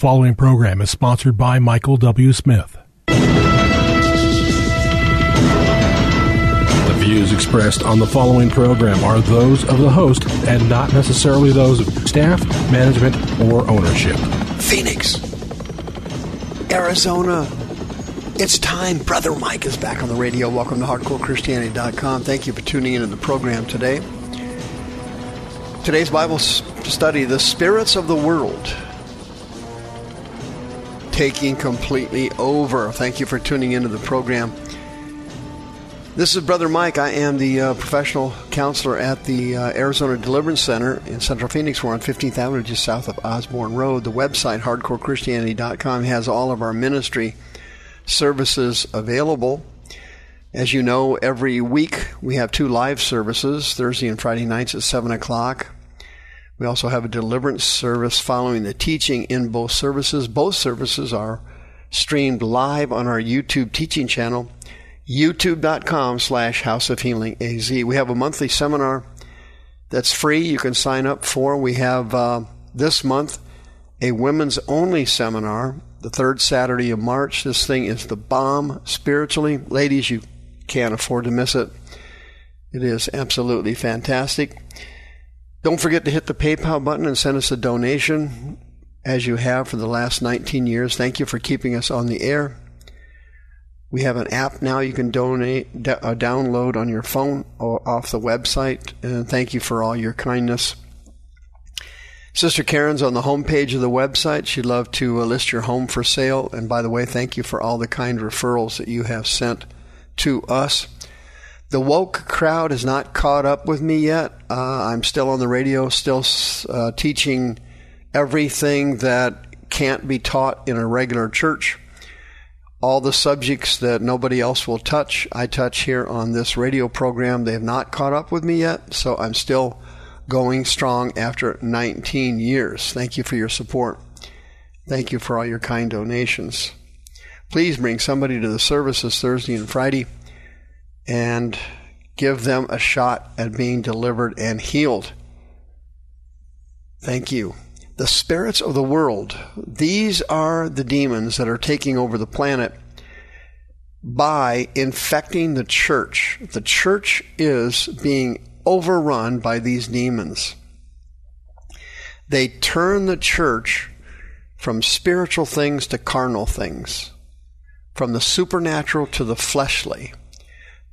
following program is sponsored by Michael W. Smith. The views expressed on the following program are those of the host and not necessarily those of staff, management, or ownership. Phoenix, Arizona. It's time. Brother Mike is back on the radio. Welcome to HardcoreChristianity.com. Thank you for tuning in to the program today. Today's Bible study, The Spirits of the World taking completely over. Thank you for tuning into the program. This is Brother Mike. I am the uh, professional counselor at the uh, Arizona Deliverance Center in Central Phoenix. We're on 15th Avenue, just south of Osborn Road. The website, hardcorechristianity.com, has all of our ministry services available. As you know, every week we have two live services, Thursday and Friday nights at 7 o'clock. We also have a deliverance service following the teaching in both services. Both services are streamed live on our YouTube teaching channel, youtube.com slash House of Healing AZ. We have a monthly seminar that's free. You can sign up for. We have uh, this month a women's only seminar, the third Saturday of March. This thing is the bomb spiritually. Ladies, you can't afford to miss it. It is absolutely fantastic. Don't forget to hit the PayPal button and send us a donation as you have for the last 19 years. Thank you for keeping us on the air. We have an app now you can donate, uh, download on your phone or off the website. And thank you for all your kindness. Sister Karen's on the homepage of the website. She'd love to uh, list your home for sale. And by the way, thank you for all the kind referrals that you have sent to us. The woke crowd has not caught up with me yet. Uh, I'm still on the radio, still uh, teaching everything that can't be taught in a regular church. All the subjects that nobody else will touch, I touch here on this radio program. They have not caught up with me yet, so I'm still going strong after 19 years. Thank you for your support. Thank you for all your kind donations. Please bring somebody to the services Thursday and Friday and give them a shot at being delivered and healed. Thank you. The spirits of the world, these are the demons that are taking over the planet by infecting the church. The church is being overrun by these demons. They turn the church from spiritual things to carnal things, from the supernatural to the fleshly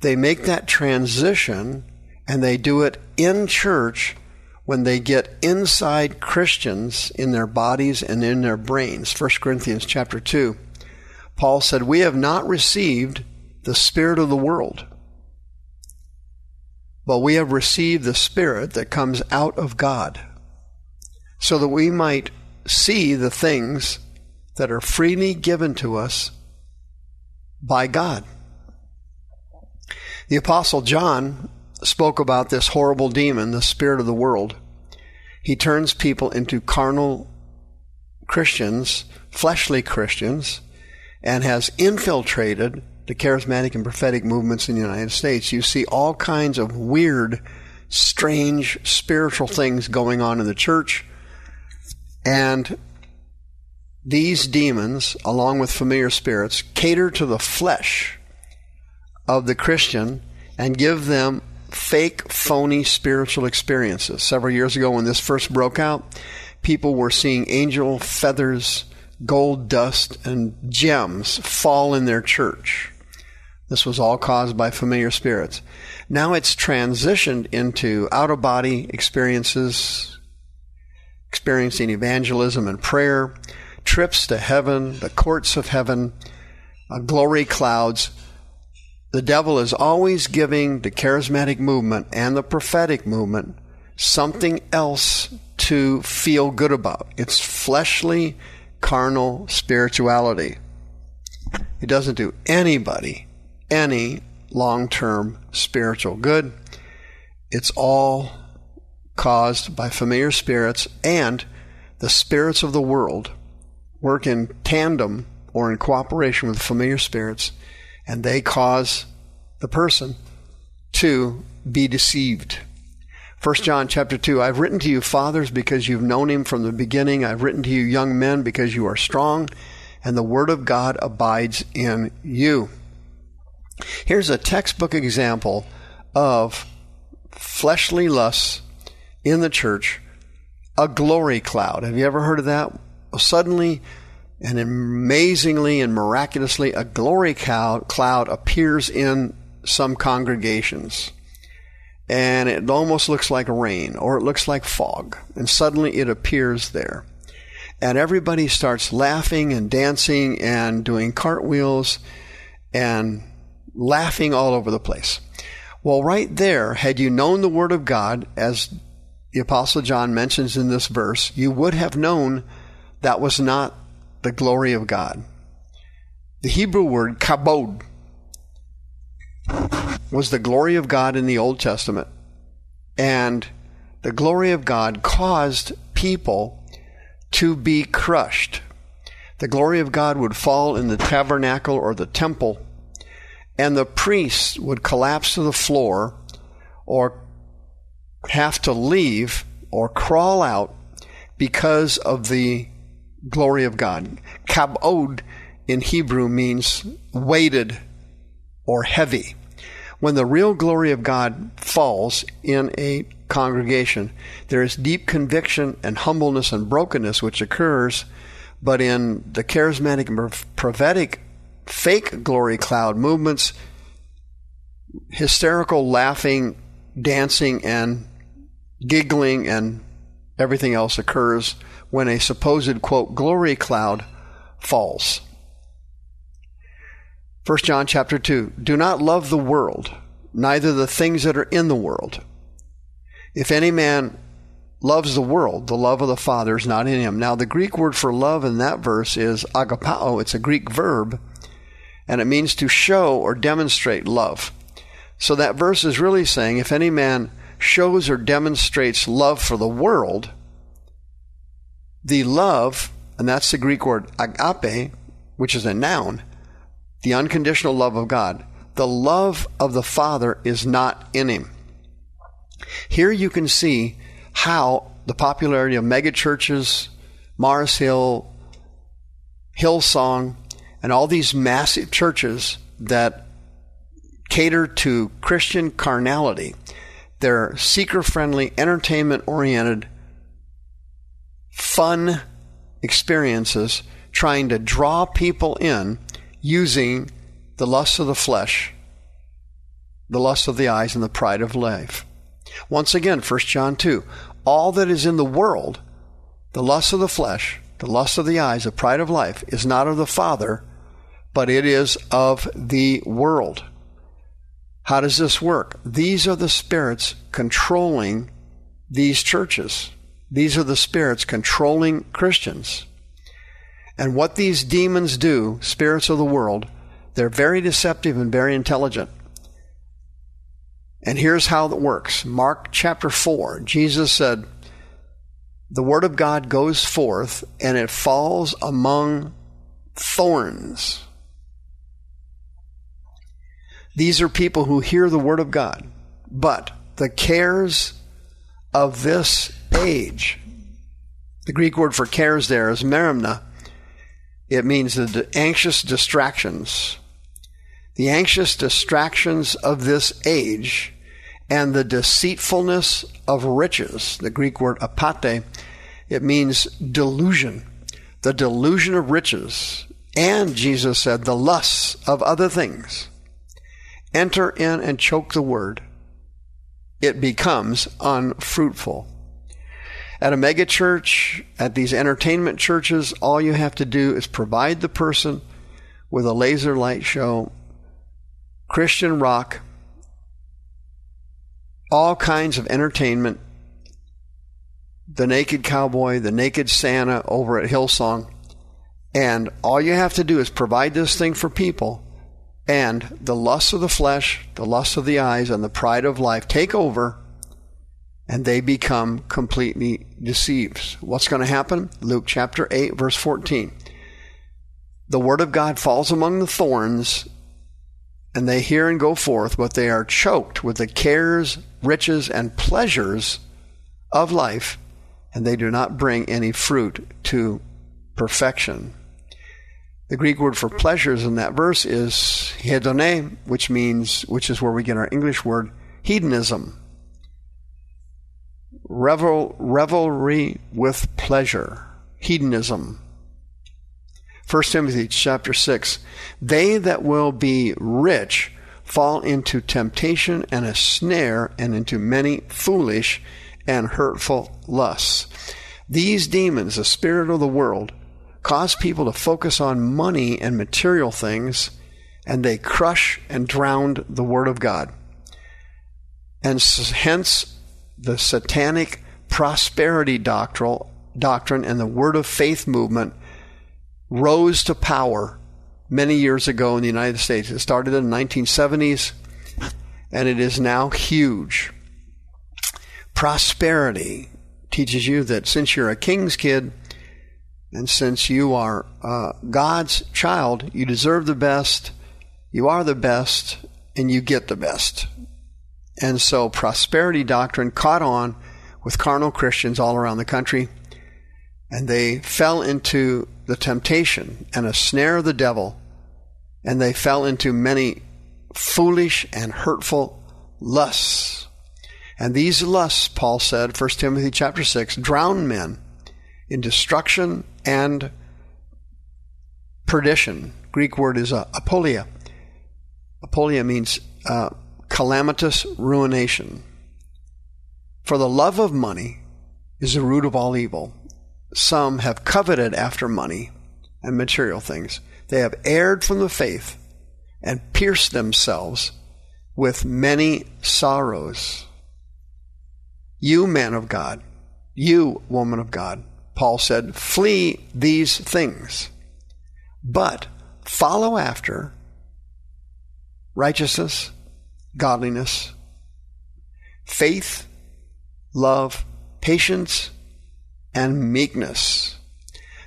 they make that transition and they do it in church when they get inside Christians in their bodies and in their brains. 1 Corinthians chapter 2. Paul said, We have not received the Spirit of the world, but we have received the Spirit that comes out of God, so that we might see the things that are freely given to us by God. The Apostle John spoke about this horrible demon, the spirit of the world. He turns people into carnal Christians, fleshly Christians, and has infiltrated the charismatic and prophetic movements in the United States. You see all kinds of weird, strange spiritual things going on in the church. And these demons, along with familiar spirits, cater to the flesh of the Christian and give them fake, phony spiritual experiences. Several years ago, when this first broke out, people were seeing angel feathers, gold dust, and gems fall in their church. This was all caused by familiar spirits. Now it's transitioned into out of body experiences, experiencing evangelism and prayer, trips to heaven, the courts of heaven, uh, glory clouds, the devil is always giving the charismatic movement and the prophetic movement something else to feel good about. It's fleshly, carnal spirituality. It doesn't do anybody any long term spiritual good. It's all caused by familiar spirits and the spirits of the world work in tandem or in cooperation with familiar spirits and they cause the person to be deceived. 1 John chapter 2 I've written to you fathers because you've known him from the beginning I've written to you young men because you are strong and the word of God abides in you. Here's a textbook example of fleshly lusts in the church, a glory cloud. Have you ever heard of that? Suddenly and amazingly and miraculously, a glory cloud appears in some congregations. And it almost looks like rain or it looks like fog. And suddenly it appears there. And everybody starts laughing and dancing and doing cartwheels and laughing all over the place. Well, right there, had you known the Word of God, as the Apostle John mentions in this verse, you would have known that was not the glory of God. The Hebrew word kabod was the glory of God in the Old Testament. And the glory of God caused people to be crushed. The glory of God would fall in the tabernacle or the temple, and the priests would collapse to the floor or have to leave or crawl out because of the glory of God. Kabod in Hebrew means weighted or heavy. When the real glory of God falls in a congregation, there is deep conviction and humbleness and brokenness which occurs, but in the charismatic prophetic fake glory cloud movements, hysterical laughing, dancing, and giggling and everything else occurs when a supposed, quote, glory cloud falls. 1 John chapter 2 Do not love the world, neither the things that are in the world. If any man loves the world, the love of the Father is not in him. Now, the Greek word for love in that verse is agapao. It's a Greek verb, and it means to show or demonstrate love. So that verse is really saying if any man shows or demonstrates love for the world, the love, and that's the Greek word agape, which is a noun, the unconditional love of God, the love of the Father is not in him. Here you can see how the popularity of megachurches, Mars Hill, Hillsong, and all these massive churches that cater to Christian carnality, they're seeker friendly, entertainment oriented fun experiences trying to draw people in using the lust of the flesh, the lust of the eyes, and the pride of life. Once again, 1 John 2 all that is in the world, the lust of the flesh, the lust of the eyes, the pride of life, is not of the Father, but it is of the world. How does this work? These are the spirits controlling these churches. These are the spirits controlling Christians. And what these demons do, spirits of the world, they're very deceptive and very intelligent. And here's how it works Mark chapter 4, Jesus said, The word of God goes forth and it falls among thorns. These are people who hear the word of God, but the cares of this age. The Greek word for cares there is merimna. It means the anxious distractions. The anxious distractions of this age and the deceitfulness of riches. The Greek word apate, it means delusion. The delusion of riches. And Jesus said, the lusts of other things enter in and choke the word. It becomes unfruitful. At a megachurch, at these entertainment churches, all you have to do is provide the person with a laser light show, Christian rock, all kinds of entertainment, the naked cowboy, the naked Santa over at Hillsong, and all you have to do is provide this thing for people, and the lust of the flesh, the lust of the eyes, and the pride of life take over and they become completely deceived. What's going to happen? Luke chapter 8, verse 14. The word of God falls among the thorns, and they hear and go forth, but they are choked with the cares, riches, and pleasures of life, and they do not bring any fruit to perfection. The Greek word for pleasures in that verse is hedone, which means, which is where we get our English word hedonism. Revel, revelry with pleasure. Hedonism. 1 Timothy chapter 6. They that will be rich fall into temptation and a snare and into many foolish and hurtful lusts. These demons, the spirit of the world, cause people to focus on money and material things, and they crush and drown the Word of God. And hence the satanic prosperity doctrine, and the Word of Faith movement rose to power many years ago in the United States. It started in the 1970s, and it is now huge. Prosperity teaches you that since you're a king's kid, and since you are uh, God's child, you deserve the best, you are the best, and you get the best. And so prosperity doctrine caught on with carnal Christians all around the country, and they fell into the temptation and a snare of the devil, and they fell into many foolish and hurtful lusts. And these lusts, Paul said, 1 Timothy chapter 6, drown men in destruction and perdition. Greek word is uh, apolia. Apolia means uh, calamitous ruination. For the love of money is the root of all evil. Some have coveted after money and material things. They have erred from the faith and pierced themselves with many sorrows. You, man of God, you, woman of God, Paul said, flee these things, but follow after righteousness, godliness, faith, love, patience, and meekness.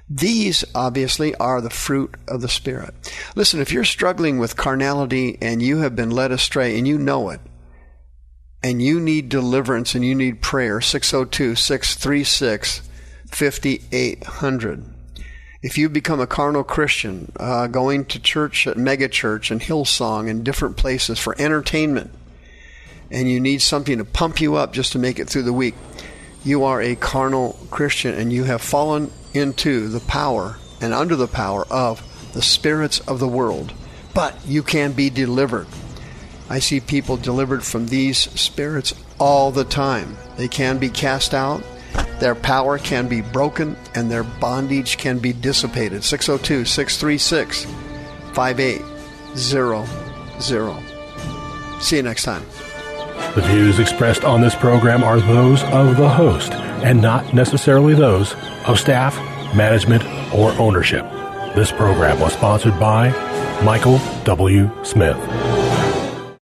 These obviously are the fruit of the Spirit. Listen, if you're struggling with carnality and you have been led astray and you know it, and you need deliverance and you need prayer, 602 636 5800. If you become a carnal Christian, uh, going to church at megachurch and Hillsong and different places for entertainment, and you need something to pump you up just to make it through the week, you are a carnal Christian and you have fallen into the power and under the power of the spirits of the world. But you can be delivered. I see people delivered from these spirits all the time. They can be cast out their power can be broken and their bondage can be dissipated. 602 636 5800. See you next time. The views expressed on this program are those of the host and not necessarily those of staff, management, or ownership. This program was sponsored by Michael W. Smith.